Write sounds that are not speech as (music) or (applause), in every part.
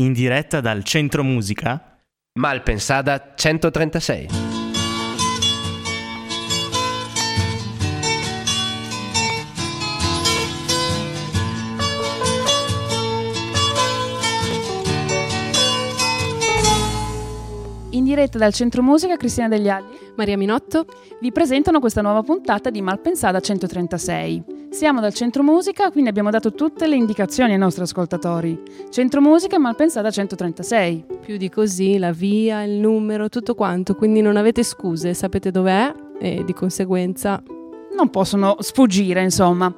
in diretta dal Centro Musica. Malpensada 136. In diretta dal Centro Musica Cristina Degli Alli Maria Minotto vi presentano questa nuova puntata di Malpensada 136. Siamo dal Centro Musica, quindi abbiamo dato tutte le indicazioni ai nostri ascoltatori. Centro Musica Malpensada 136. Più di così, la via, il numero, tutto quanto, quindi non avete scuse, sapete dov'è e di conseguenza non possono sfuggire, insomma.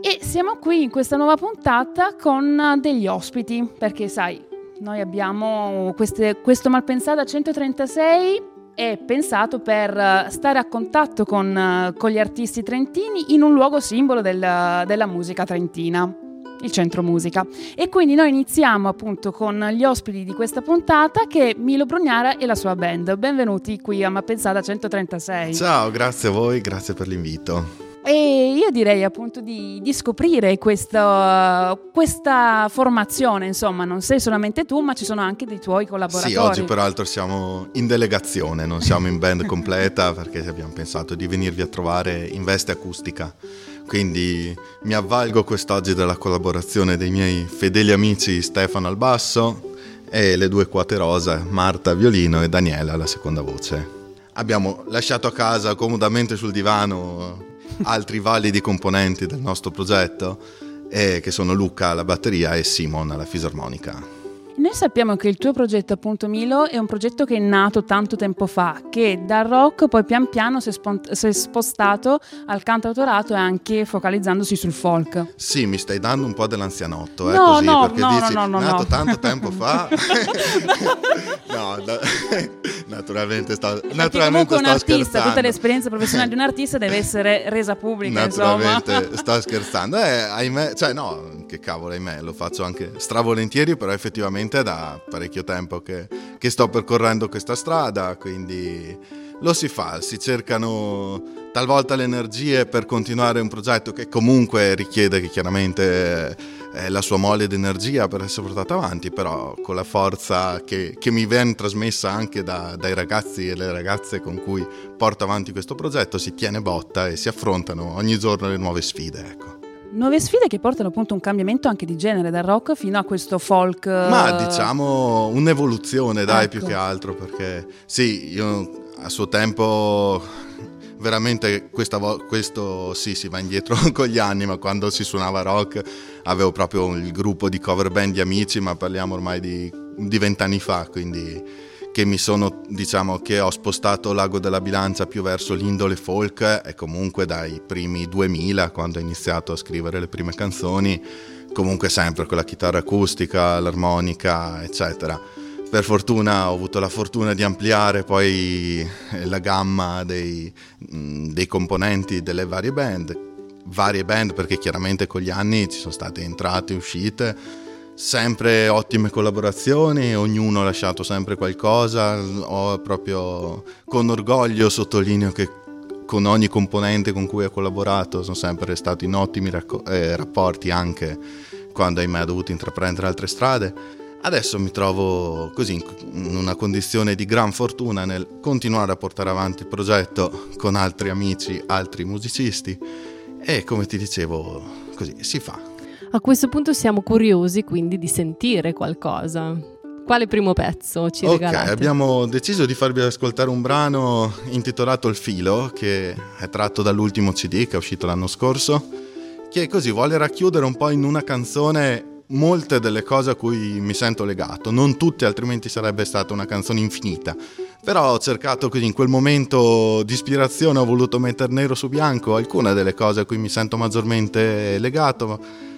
E siamo qui in questa nuova puntata con degli ospiti, perché sai, noi abbiamo queste, questo Malpensada 136 è pensato per stare a contatto con, con gli artisti trentini in un luogo simbolo del, della musica trentina, il Centro Musica. E quindi noi iniziamo appunto con gli ospiti di questa puntata che è Milo Brugnara e la sua band. Benvenuti qui a Malpensada 136. Ciao, grazie a voi, grazie per l'invito. E io direi appunto di, di scoprire questa, questa, formazione, insomma, non sei solamente tu, ma ci sono anche dei tuoi collaboratori. Sì, oggi peraltro siamo in delegazione, non siamo in band completa (laughs) perché abbiamo pensato di venirvi a trovare in veste acustica. Quindi mi avvalgo quest'oggi della collaborazione dei miei fedeli amici Stefano al basso e le due quote rosa, Marta al violino e Daniela alla seconda voce. Abbiamo lasciato a casa comodamente sul divano altri validi componenti del nostro progetto, eh, che sono Luca alla batteria e Simon alla fisarmonica. Noi sappiamo che il tuo progetto, appunto Milo, è un progetto che è nato tanto tempo fa, che dal rock poi pian piano si è, spont- si è spostato al cantautorato e anche focalizzandosi sul folk. Sì, mi stai dando un po' dell'anzianotto, eh, no, così, no, perché no, dici, no, no, nato no. tanto tempo fa. (laughs) no, da- (laughs) naturalmente sto, Perché naturalmente comunque un artista, tutta l'esperienza professionale di un artista deve essere resa pubblica. Naturalmente sto scherzando, eh, ahimè, cioè no, che cavolo, ahimè, lo faccio anche stravolentieri, però effettivamente è da parecchio tempo che, che sto percorrendo questa strada, quindi lo si fa, si cercano talvolta le energie per continuare un progetto che comunque richiede che chiaramente eh, la sua mole di energia per essere portato avanti, però con la forza che, che mi viene trasmessa anche da- dai ragazzi e le ragazze con cui porto avanti questo progetto, si tiene botta e si affrontano ogni giorno le nuove sfide. Ecco. Nuove sfide che portano appunto un cambiamento anche di genere, dal rock fino a questo folk. Ma eh, diciamo un'evoluzione, dai, Ecco. più che altro, perché sì, io a suo tempo veramente questa vo- questo sì, si va indietro (laughs) con gli anni, ma quando si suonava rock avevo proprio il gruppo di cover band di amici, ma parliamo ormai di di vent'anni fa, quindi che mi sono, diciamo, che ho spostato l'ago della bilancia più verso l'indole folk e comunque dai primi 2000, quando ho iniziato a scrivere le prime canzoni, comunque sempre con la chitarra acustica, l'armonica, eccetera. Per fortuna ho avuto la fortuna di ampliare poi eh, la gamma dei, dei componenti delle varie band, varie band perché chiaramente con gli anni ci sono state entrate e uscite, sempre ottime collaborazioni, ognuno ha lasciato sempre qualcosa, ho proprio con orgoglio sottolineo che con ogni componente con cui ho collaborato sono sempre stati in ottimi racco- eh, rapporti anche quando ahimè ho dovuto intraprendere altre strade. Adesso mi trovo così in una condizione di gran fortuna nel continuare a portare avanti il progetto con altri amici, altri musicisti e come ti dicevo così si fa. A questo punto siamo curiosi quindi di sentire qualcosa. Quale primo pezzo ci Ok, regalate? abbiamo deciso di farvi ascoltare un brano intitolato Il filo, che è tratto dall'ultimo CD che è uscito l'anno scorso, che così vuole racchiudere un po' in una canzone molte delle cose a cui mi sento legato, non tutte altrimenti sarebbe stata una canzone infinita. Però ho cercato così in quel momento di ispirazione ho voluto mettere nero su bianco alcune delle cose a cui mi sento maggiormente legato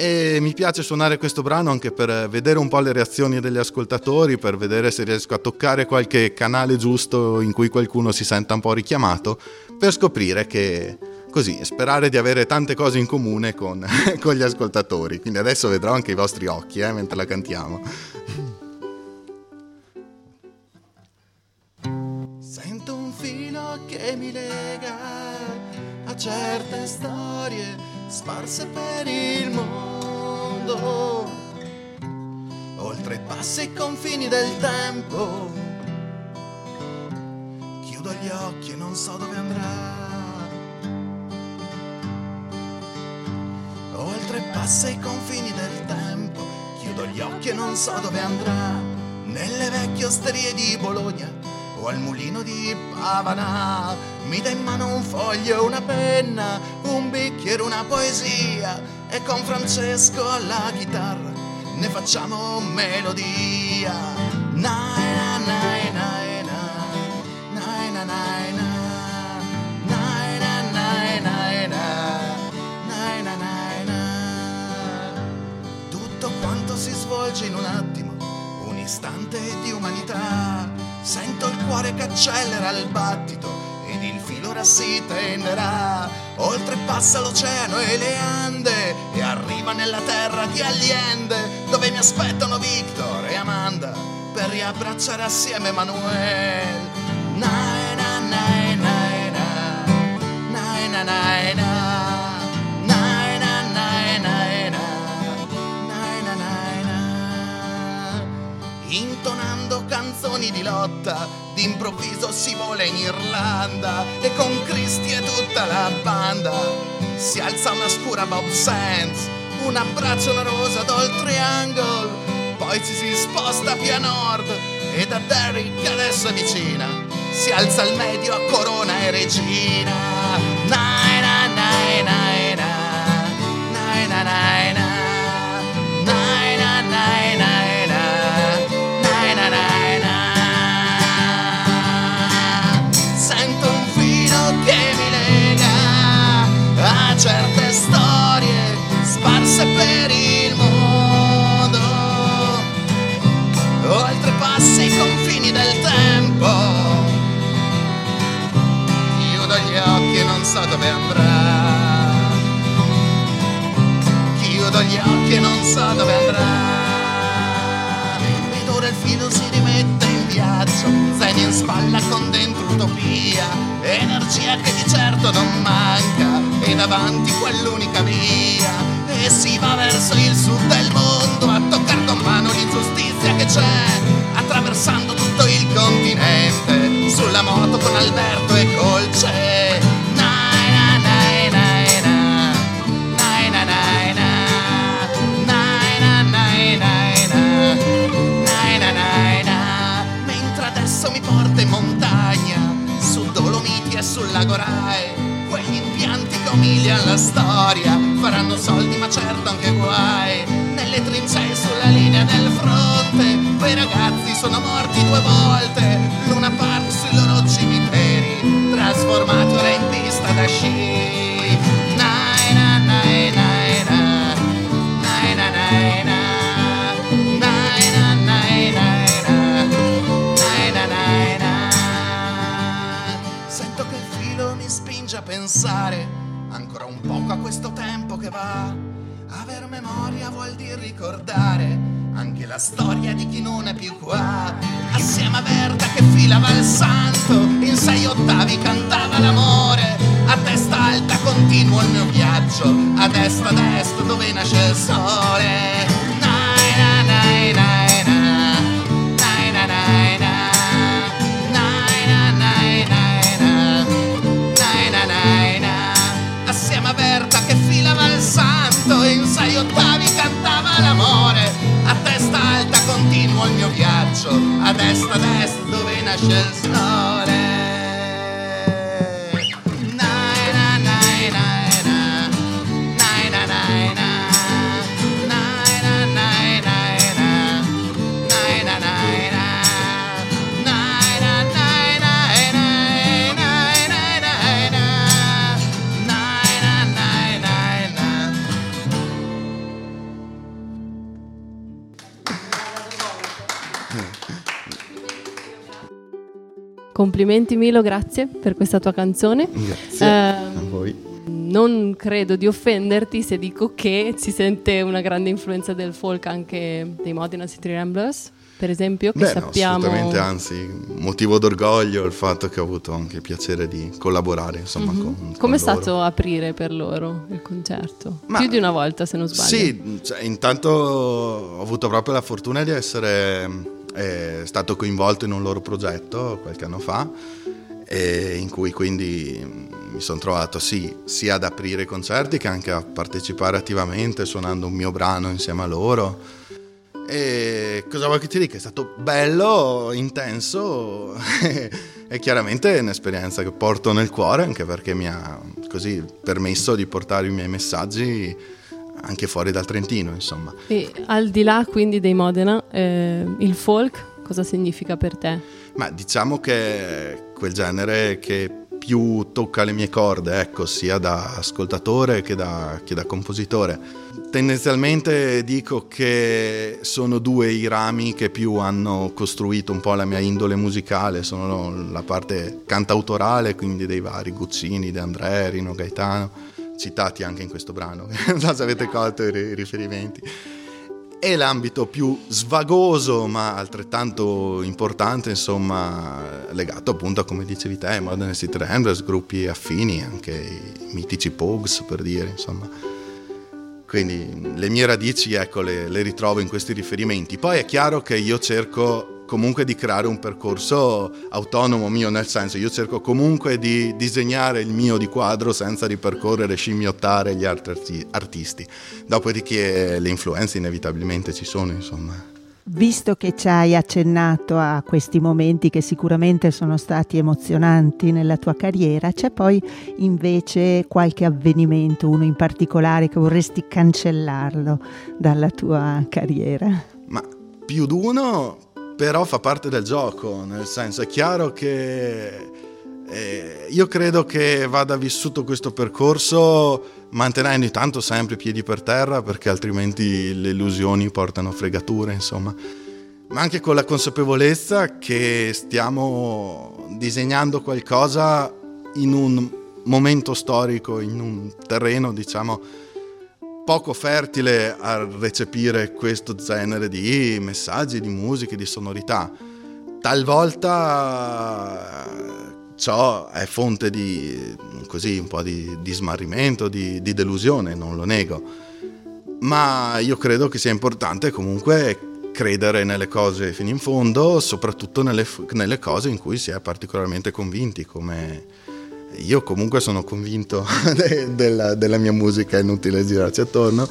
e mi piace suonare questo brano anche per vedere un po' le reazioni degli ascoltatori, per vedere se riesco a toccare qualche canale giusto in cui qualcuno si senta un po' richiamato, per scoprire che così, sperare di avere tante cose in comune con, (laughs) con gli ascoltatori. Quindi adesso vedrò anche i vostri occhi eh, mentre la cantiamo. Sento un filo che mi lega a certe storie sparse per il mondo. Oltrepassa i confini del tempo. Chiudo gli occhi e non so dove andrà. Oltrepassa i confini del tempo, chiudo gli occhi e non so dove andrà. Nelle vecchie osterie di Bologna al mulino di Pavana, mi dà in mano un foglio, una penna, un bicchiere, una poesia e con Francesco alla chitarra ne facciamo melodia. Na, na, na, na. Tutto quanto si svolge in un attimo, un istante di umanità Sento il cuore che accelera il battito ed il filo ora si tenderà. Oltrepassa l'oceano e le Ande e arriva nella terra di Allende dove mi aspettano Victor e Amanda per riabbracciare assieme Manuel. Na, Canzoni di lotta, d'improvviso si vola in Irlanda e con Cristi e tutta la banda si alza una scura Bob Sands, un abbraccio una rosa dal triangle, poi ci si sposta più a nord e da Derry che adesso è vicina si alza il medio a Corona e Regina. Nai, na, nai, so dove andrà. Chiudo gli occhi e non so dove andrà. Ed ora il filo si rimette in viaggio. Zaini in spalla con dentro utopia. Energia che di certo non manca. E davanti quell'unica via. E si va verso il sud del mondo a toccare con mano l'ingiustizia che c'è. Attraversando tutto il continente. Sulla moto con Alberto e mi porta in montagna, su Dolomiti e sul lago Rai. Quegli impianti che umiliano la storia faranno soldi ma certo anche guai. Nelle trincee sulla linea del fronte, quei ragazzi sono morti due volte. Luna Park sui loro cimiteri, trasformati ora in pista da sci. Pensare ancora un poco a questo tempo che va. Aver memoria vuol dire ricordare anche la storia di chi non è più qua. Assieme a Verda che filava il santo, in sei ottavi cantava l'amore. A testa alta continuo il mio viaggio, a destra a destra dove nasce il sole. Nai, na, nai, nai, A destra, a destra dove nasce il sole Complimenti Milo, grazie per questa tua canzone. Grazie Eh, a voi. non credo di offenderti se dico che si sente una grande influenza del folk anche dei Modena City Ramblers per esempio, che Beh, sappiamo... No, assolutamente, anzi, motivo d'orgoglio il fatto che ho avuto anche il piacere di collaborare, insomma, mm-hmm. con, Come è loro. stato aprire per loro il concerto? Ma Più di una volta, se non sbaglio. Sì, cioè, intanto ho avuto proprio la fortuna di essere eh, stato coinvolto in un loro progetto qualche anno fa, in cui quindi mi sono trovato sì, sia ad aprire concerti che anche a partecipare attivamente suonando un mio brano insieme a loro e cosa vuoi che ti dica? È stato bello, intenso (laughs) e chiaramente un'esperienza che porto nel cuore anche perché mi ha così permesso di portare i miei messaggi anche fuori dal Trentino, insomma. E al di là quindi dei Modena, eh, il folk cosa significa per te? Ma diciamo che è quel genere che più tocca le mie corde, ecco, sia da ascoltatore che da, che da compositore Tendenzialmente dico che sono due i rami che più hanno costruito un po' la mia indole musicale, sono la parte cantautorale, quindi dei vari Guccini, De André, Rino Gaetano, citati anche in questo brano, (laughs) non so se avete colto i riferimenti, e l'ambito più svagoso ma altrettanto importante, insomma, legato appunto a come dicevi te, Modern City Ramblers, gruppi affini, anche i mitici Pogues per dire, insomma quindi le mie radici ecco, le, le, ritrovo in questi riferimenti. Poi è chiaro che io cerco comunque di creare un percorso autonomo mio, nel senso io cerco comunque di disegnare il mio di quadro senza ripercorrere, scimmiottare gli altri artisti. Dopodiché le influenze inevitabilmente ci sono, insomma. Visto che ci hai accennato a questi momenti che sicuramente sono stati emozionanti nella tua carriera, c'è poi invece qualche avvenimento, uno in particolare che vorresti cancellarlo dalla tua carriera? Ma più di uno, però fa parte del gioco, nel senso è chiaro che eh, io credo che vada vissuto questo percorso mantenendo intanto sempre i piedi per terra perché altrimenti le illusioni portano fregature, insomma. Ma anche con la consapevolezza che stiamo disegnando qualcosa in un momento storico, in un terreno, diciamo, poco fertile a recepire questo genere di messaggi, di musiche, di sonorità. Talvolta ciò è fonte di così un po' di, di smarrimento, di, di, delusione, non lo nego. Ma io credo che sia importante comunque credere nelle cose fino in fondo, soprattutto nelle, nelle cose in cui si è particolarmente convinti, come io comunque sono convinto (laughs) de, della, della, mia musica, è inutile girarci attorno,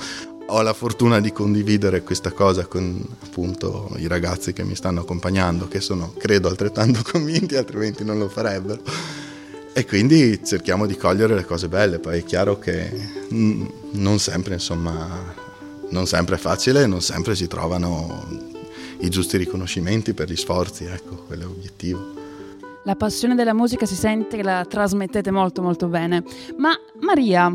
ho la fortuna di condividere questa cosa con appunto i ragazzi che mi stanno accompagnando, che sono credo altrettanto (laughs) convinti, altrimenti non lo farebbero. E quindi cerchiamo di cogliere le cose belle, poi è chiaro che non sempre, insomma, non sempre è facile, non sempre si trovano i giusti riconoscimenti per gli sforzi, ecco, quello è l'obiettivo. La passione della musica si sente che la trasmettete molto molto bene. Ma Maria,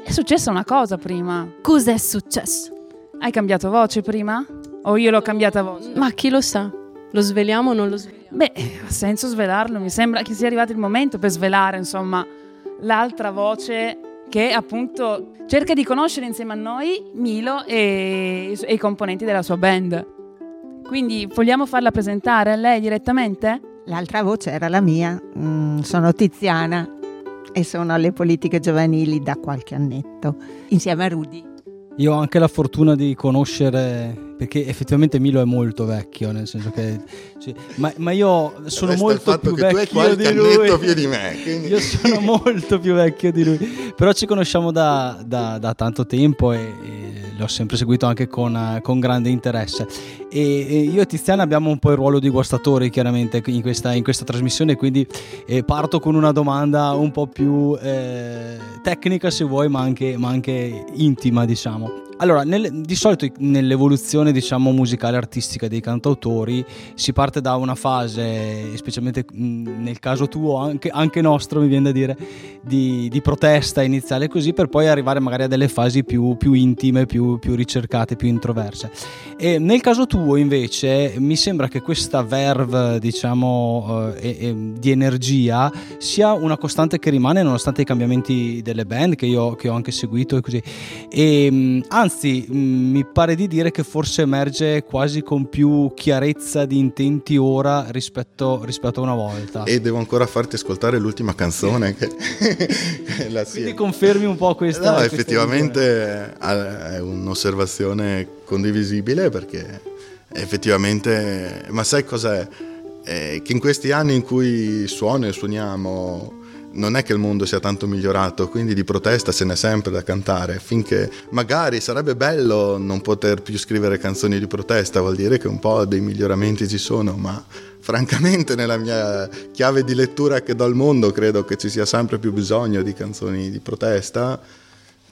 è successa una cosa prima. Cos'è successo? Hai cambiato voce prima? O io l'ho cambiata voce? Ma chi lo sa? Lo sveliamo o non lo sveliamo? Beh, ha senso svelarlo. Mi sembra che sia arrivato il momento per svelare, insomma, l'altra voce che appunto cerca di conoscere insieme a noi Milo e, e i componenti della sua band. Quindi vogliamo farla presentare a lei direttamente? L'altra voce era la mia, mm, sono Tiziana e sono alle politiche giovanili da qualche annetto, insieme a Rudy. Io ho anche la fortuna di conoscere, perché effettivamente Milo è molto vecchio, nel senso che... Cioè, ma, ma, io sono Resta molto più vecchio di lui. più di me. Quindi. Io sono (laughs) molto più vecchio di lui. Però ci conosciamo da, da, da tanto tempo e, e l'ho sempre seguito anche con, con grande interesse. E, e, io e Tiziana abbiamo un po' il ruolo di guastatori chiaramente in questa, in questa trasmissione, quindi eh, parto con una domanda un po' più eh, tecnica se vuoi, ma anche, ma anche intima diciamo. Allora, nel, di solito nell'evoluzione diciamo, musicale artistica dei cantautori si parte da una fase, specialmente nel caso tuo, anche, anche, nostro mi viene da dire, di, di, protesta iniziale così, per poi arrivare magari a delle fasi più, più intime, più, più, ricercate, più introverse. E nel caso tuo invece mi sembra che questa verve diciamo, eh, eh, di energia sia una costante che rimane nonostante i cambiamenti delle band che io, che ho anche seguito e così. E, anzi, anzi mi pare di dire che forse emerge quasi con più chiarezza di intenti ora rispetto, rispetto a una volta. E devo ancora farti ascoltare l'ultima canzone. Che (laughs) la Quindi confermi un po' questa. No, questa effettivamente visione. è un'osservazione condivisibile perché effettivamente, ma sai cos'è? È che in questi anni in cui suono e suoniamo non è che il mondo sia tanto migliorato, quindi di protesta ce n'è sempre da cantare, finché magari sarebbe bello non poter più scrivere canzoni di protesta, vuol dire che un po' dei miglioramenti ci sono, ma francamente nella mia chiave di lettura che do al mondo credo che ci sia sempre più bisogno di canzoni di protesta,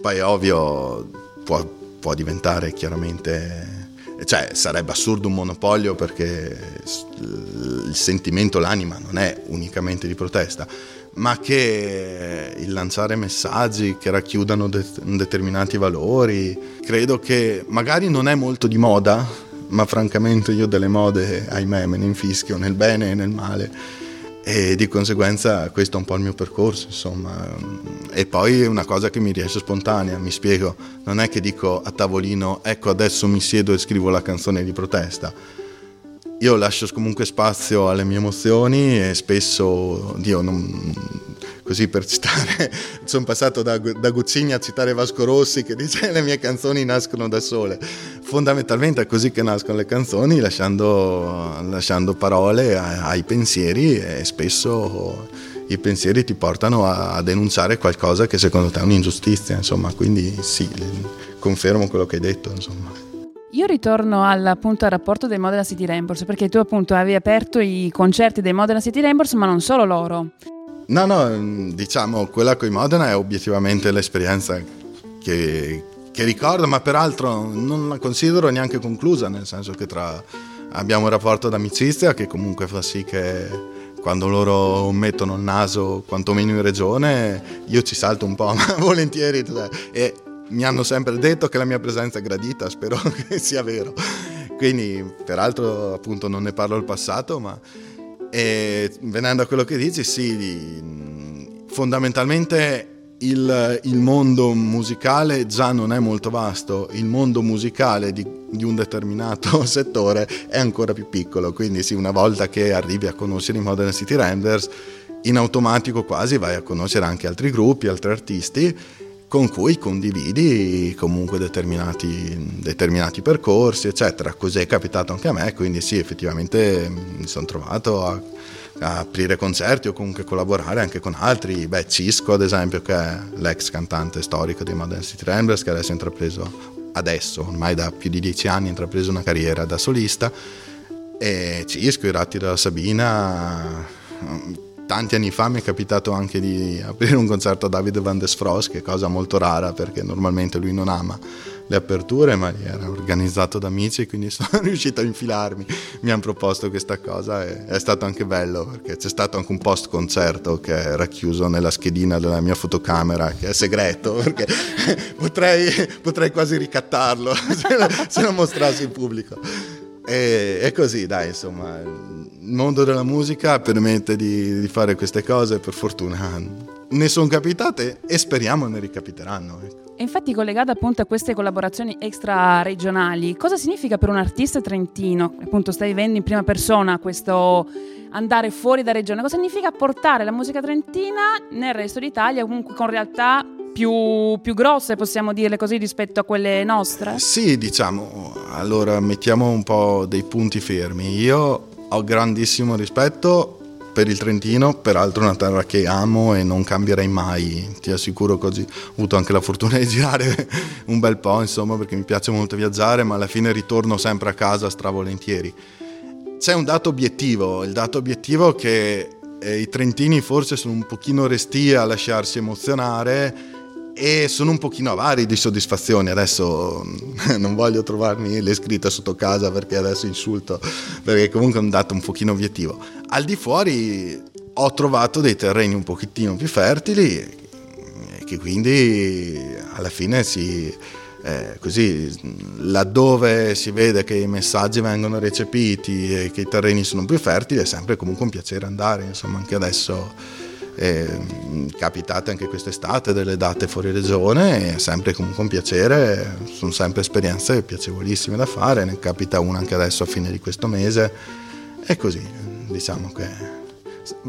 poi ovvio può, può diventare chiaramente cioè sarebbe assurdo un monopolio perché il sentimento, l'anima non è unicamente di protesta, ma che il lanciare messaggi che racchiudano de- determinati valori, credo che magari non è molto di moda, ma francamente io delle mode, ahimè, me ne infischio nel bene e nel male e di conseguenza questo è un po' il mio percorso, insomma. E poi è una cosa che mi riesce spontanea, mi spiego, non è che dico a tavolino, ecco adesso mi siedo e scrivo la canzone di protesta io lascio comunque spazio alle mie emozioni e spesso, Dio, non, così per citare, (laughs) sono passato da, da Guccini a citare Vasco Rossi che dice (laughs) le mie canzoni nascono da sole. Fondamentalmente è così che nascono le canzoni, lasciando, lasciando parole ai pensieri e spesso i pensieri ti portano a, a, denunciare qualcosa che secondo te è un'ingiustizia, insomma, quindi sì, confermo quello che hai detto, insomma. Io ritorno al, appunto, al rapporto dei Modena City Rainbows, perché tu appunto avevi aperto i concerti dei Modena City Rainbows, ma non solo loro. No, no, diciamo, quella con i Modena è obiettivamente l'esperienza che, che ricordo, ma peraltro non la considero neanche conclusa, nel senso che tra, abbiamo un rapporto d'amicizia che comunque fa sì che quando loro mettono il naso quantomeno in regione io ci salto un po', (laughs) ma volentieri. E mi hanno sempre detto che la mia presenza è gradita, (laughs) spero che sia vero. Quindi, peraltro, appunto, non ne parlo al passato, ma e, venendo a quello che dici, sì, fondamentalmente il, il, mondo musicale già non è molto vasto, il mondo musicale di, di, un determinato (laughs) settore è ancora più piccolo, quindi sì, una volta che arrivi a conoscere i Modern City Renders, in automatico quasi vai a conoscere anche altri gruppi, altri artisti con cui condividi comunque determinati, determinati, percorsi, eccetera. Così è capitato anche a me, quindi sì, effettivamente mi sono trovato a, a aprire concerti o comunque collaborare anche con altri. Beh, Cisco ad esempio, che è l'ex cantante storico di Modern City Ramblers, che adesso ha intrapreso, adesso, ormai da più di dieci anni, ha intrapreso una carriera da solista. E Cisco, i ratti della Sabina tanti anni fa mi è capitato anche di aprire un concerto a Davide Van der Frost, che è cosa molto rara perché normalmente lui non ama le aperture, ma era organizzato da amici e quindi (laughs) sono riuscito a infilarmi. Mi hanno proposto questa cosa e è stato anche bello perché c'è stato anche un post concerto che è racchiuso nella schedina della mia fotocamera che è segreto perché (laughs) potrei, potrei quasi ricattarlo (laughs) se lo, se lo mostrassi in pubblico. E, e così, dai, insomma il mondo della musica permette di, di fare queste cose, per fortuna ne sono capitate e speriamo ne ricapiteranno. Ecco. E infatti collegata appunto a queste collaborazioni extra regionali, cosa significa per un artista trentino, appunto stai vivendo in prima persona questo andare fuori da regione, cosa significa portare la musica trentina nel resto d'Italia, comunque con realtà più, più, grosse, possiamo dirle così, rispetto a quelle nostre? Sì, diciamo, allora mettiamo un po' dei punti fermi. Io ho grandissimo rispetto per il Trentino, peraltro è una terra che amo e non cambierei mai, ti assicuro così. Ho avuto anche la fortuna di (laughs) girare un bel po', insomma, perché mi piace molto viaggiare, ma alla fine ritorno sempre a casa stravolentieri. C'è un dato obiettivo, il dato obiettivo è che eh, i trentini forse sono un pochino resti a lasciarsi emozionare e sono un pochino avari di soddisfazione. Adesso (laughs) non voglio trovarmi le scritte sotto casa perché adesso insulto, perché comunque è un dato un pochino obiettivo. Al di fuori ho trovato dei terreni un pochettino più fertili e che quindi alla fine si eh, così laddove si vede che i messaggi vengono recepiti e che i terreni sono più fertili è sempre comunque un piacere andare, insomma anche adesso eh, capitate anche quest'estate delle date fuori regione è sempre comunque un piacere, sono sempre esperienze piacevolissime da fare, ne capita una anche adesso a fine di questo mese e così diciamo che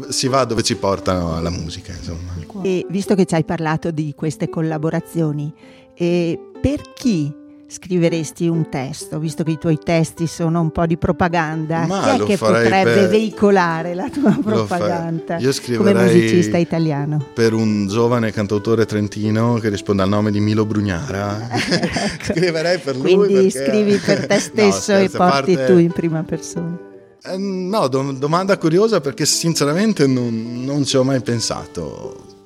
si va dove ci portano la musica. Insomma. E visto che ci hai parlato di queste collaborazioni, e per chi scriveresti un testo, visto che i tuoi testi sono un po' di propaganda? Ma chi è che potrebbe per... veicolare la tua propaganda Io come musicista italiano? Per un giovane cantautore trentino che risponde al nome di Milo Brugnara. ecco. (laughs) (laughs) Scriverei per lui. Quindi perché... scrivi per te (laughs) stesso no, e porti parte... tu in prima persona. Eh, no, do- domanda curiosa perché sinceramente non, non ci ho mai pensato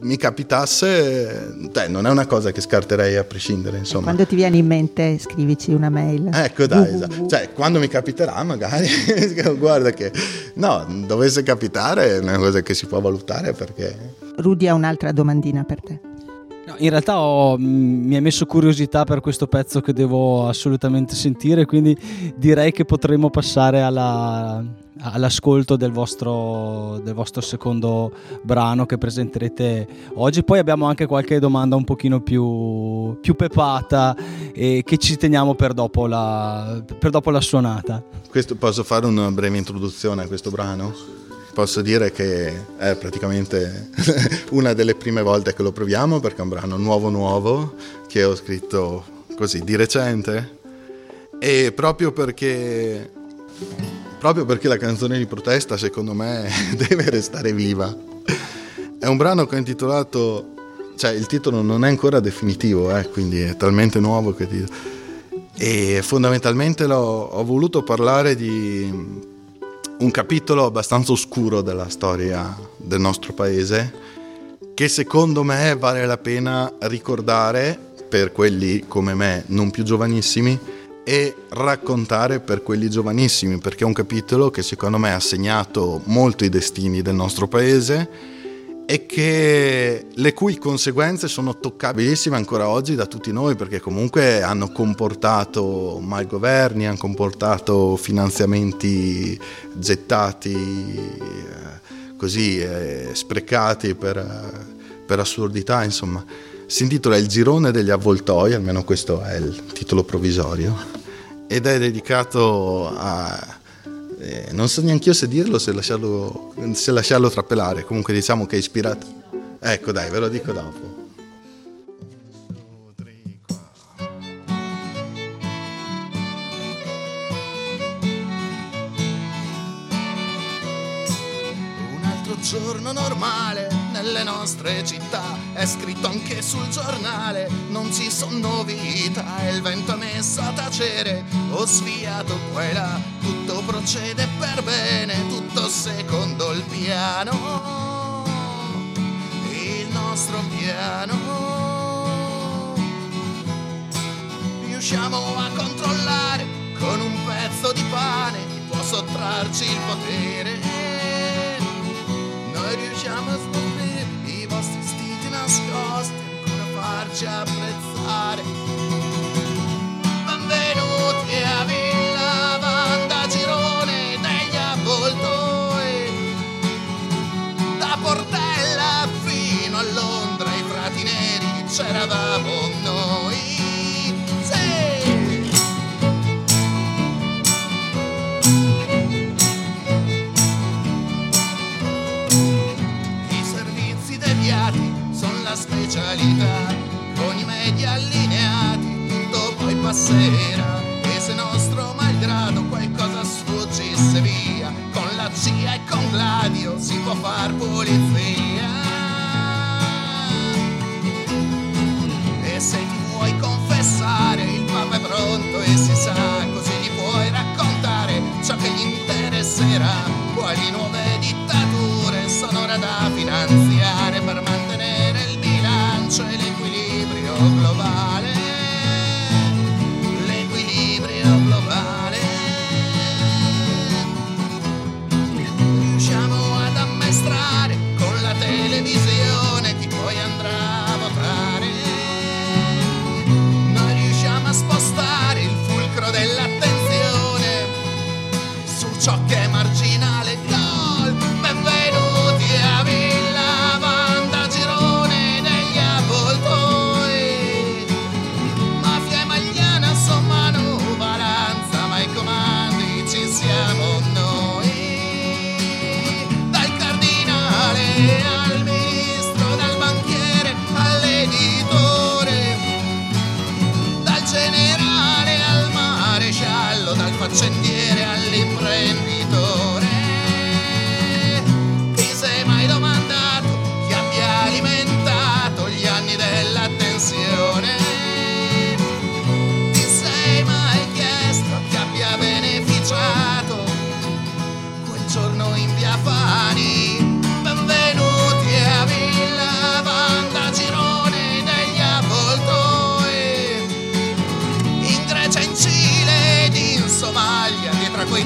mi capitasse, beh, non è una cosa che scarterei a prescindere. Insomma. Quando ti viene in mente, scrivici una mail. Ecco, dai, esatto. cioè, quando mi capiterà, magari, (laughs) guarda che no, dovesse capitare, è una cosa che si può valutare perché. Rudy ha un'altra domandina per te. In realtà ho, mm, mi ha messo curiosità per questo pezzo che devo assolutamente sentire, quindi direi che potremmo passare alla, all'ascolto del vostro, del vostro, secondo brano che presenterete oggi. Poi abbiamo anche qualche domanda un pochino più, più pepata e che ci teniamo per dopo, la, per dopo la suonata. Questo, posso fare una breve introduzione a questo brano? Posso dire che è praticamente (laughs) una delle prime volte che lo proviamo perché è un brano nuovo nuovo che ho scritto così di recente e proprio perché proprio perché la canzone di protesta secondo me (laughs) deve restare viva. È un brano che ho intitolato, cioè il titolo non è ancora definitivo, eh, quindi è talmente nuovo che ti... E fondamentalmente ho voluto parlare di un capitolo abbastanza oscuro della storia del nostro paese che secondo me vale la pena ricordare per quelli come me non più giovanissimi e raccontare per quelli giovanissimi perché è un capitolo che secondo me ha segnato molto i destini del nostro paese e che le cui conseguenze sono toccabilissime ancora oggi da tutti noi perché comunque hanno comportato malgoverni, hanno comportato finanziamenti gettati eh, così eh, sprecati per, per assurdità insomma. Si intitola Il girone degli avvoltoi almeno questo è il titolo provvisorio ed è dedicato a eh, non so neanche io se dirlo, se lasciarlo, se lasciarlo trappelare. Comunque diciamo che è ispirato. Ecco dai, ve lo dico dopo. giorno normale nelle nostre città. È scritto anche sul giornale non ci sono novità. Il vento ha messo a tacere ho sviato qua e là. Tutto procede per bene tutto secondo il piano. Il nostro piano. Riusciamo a controllare con un pezzo di pane può sottrarci il potere. Riusciamo a scoprire marcia apprezzare passerà e se nostro malgrado qualcosa sfuggisse via con la CIA e con Gladio si può far pulizia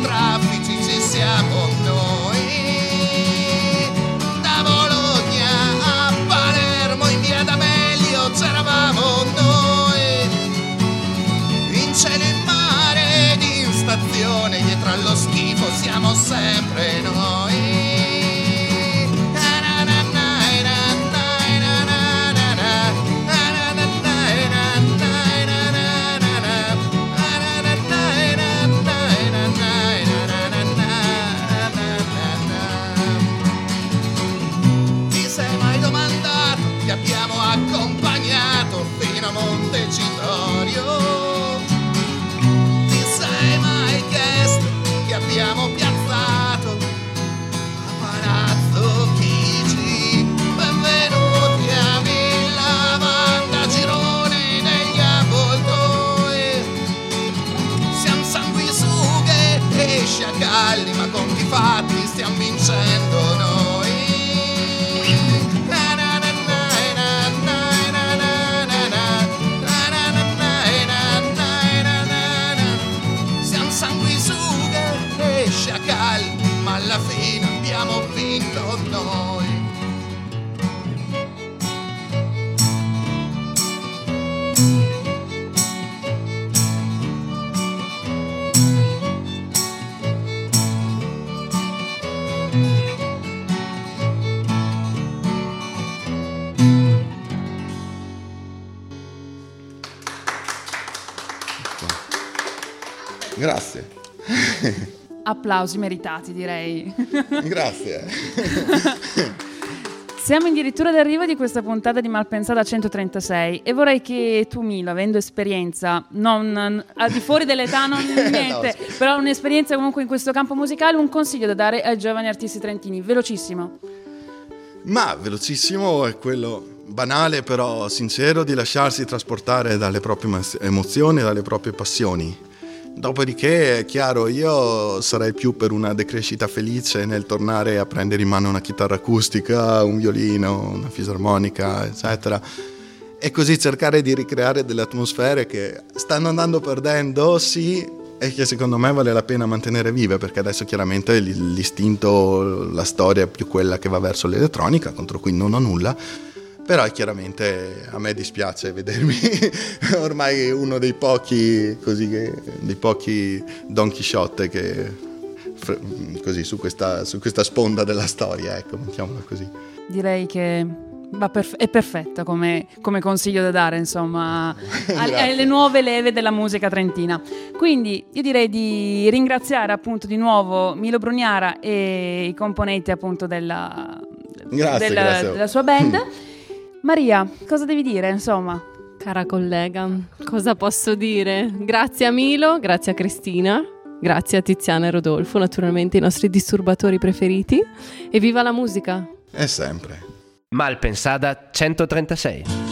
drive Applausi meritati, direi. (laughs) grazie. (laughs) Siamo addirittura d'arrivo di questa puntata di Malpensata 136 e vorrei che tu, Milo, avendo esperienza, non al di fuori dell'età, non (laughs) niente, però un'esperienza comunque in questo campo musicale, un consiglio da dare ai giovani artisti trentini, velocissimo. Ma velocissimo è quello banale però sincero di lasciarsi trasportare dalle proprie emozioni, dalle proprie passioni. Dopodiché è chiaro, io sarei più per una decrescita felice nel tornare a prendere in mano una chitarra acustica, un violino, una fisarmonica, eccetera. E così cercare di ricreare delle atmosfere che stanno andando perdendo, sì, e che secondo me vale la pena mantenere vive, perché adesso chiaramente l'istinto, la storia è più quella che va verso l'elettronica, contro cui non ho nulla. Però chiaramente a me dispiace vedermi (laughs) ormai uno dei pochi, così che, dei pochi Don Chisciotte che così su questa, su questa sponda della storia, ecco, mettiamola così. Direi che va perf- è perfetta come, come consiglio da dare, insomma, (laughs) alle nuove leve della musica trentina. Quindi io direi di ringraziare appunto di nuovo Milo Brugnara e i componenti appunto della, Grazie, della- grazie. della sua band. (laughs) Maria, cosa devi dire, insomma? Cara collega, cosa posso dire? Grazie a Milo, grazie a Cristina, grazie a Tiziana e Rodolfo, naturalmente i nostri disturbatori preferiti. E viva la musica! E sempre. Malpensada 136.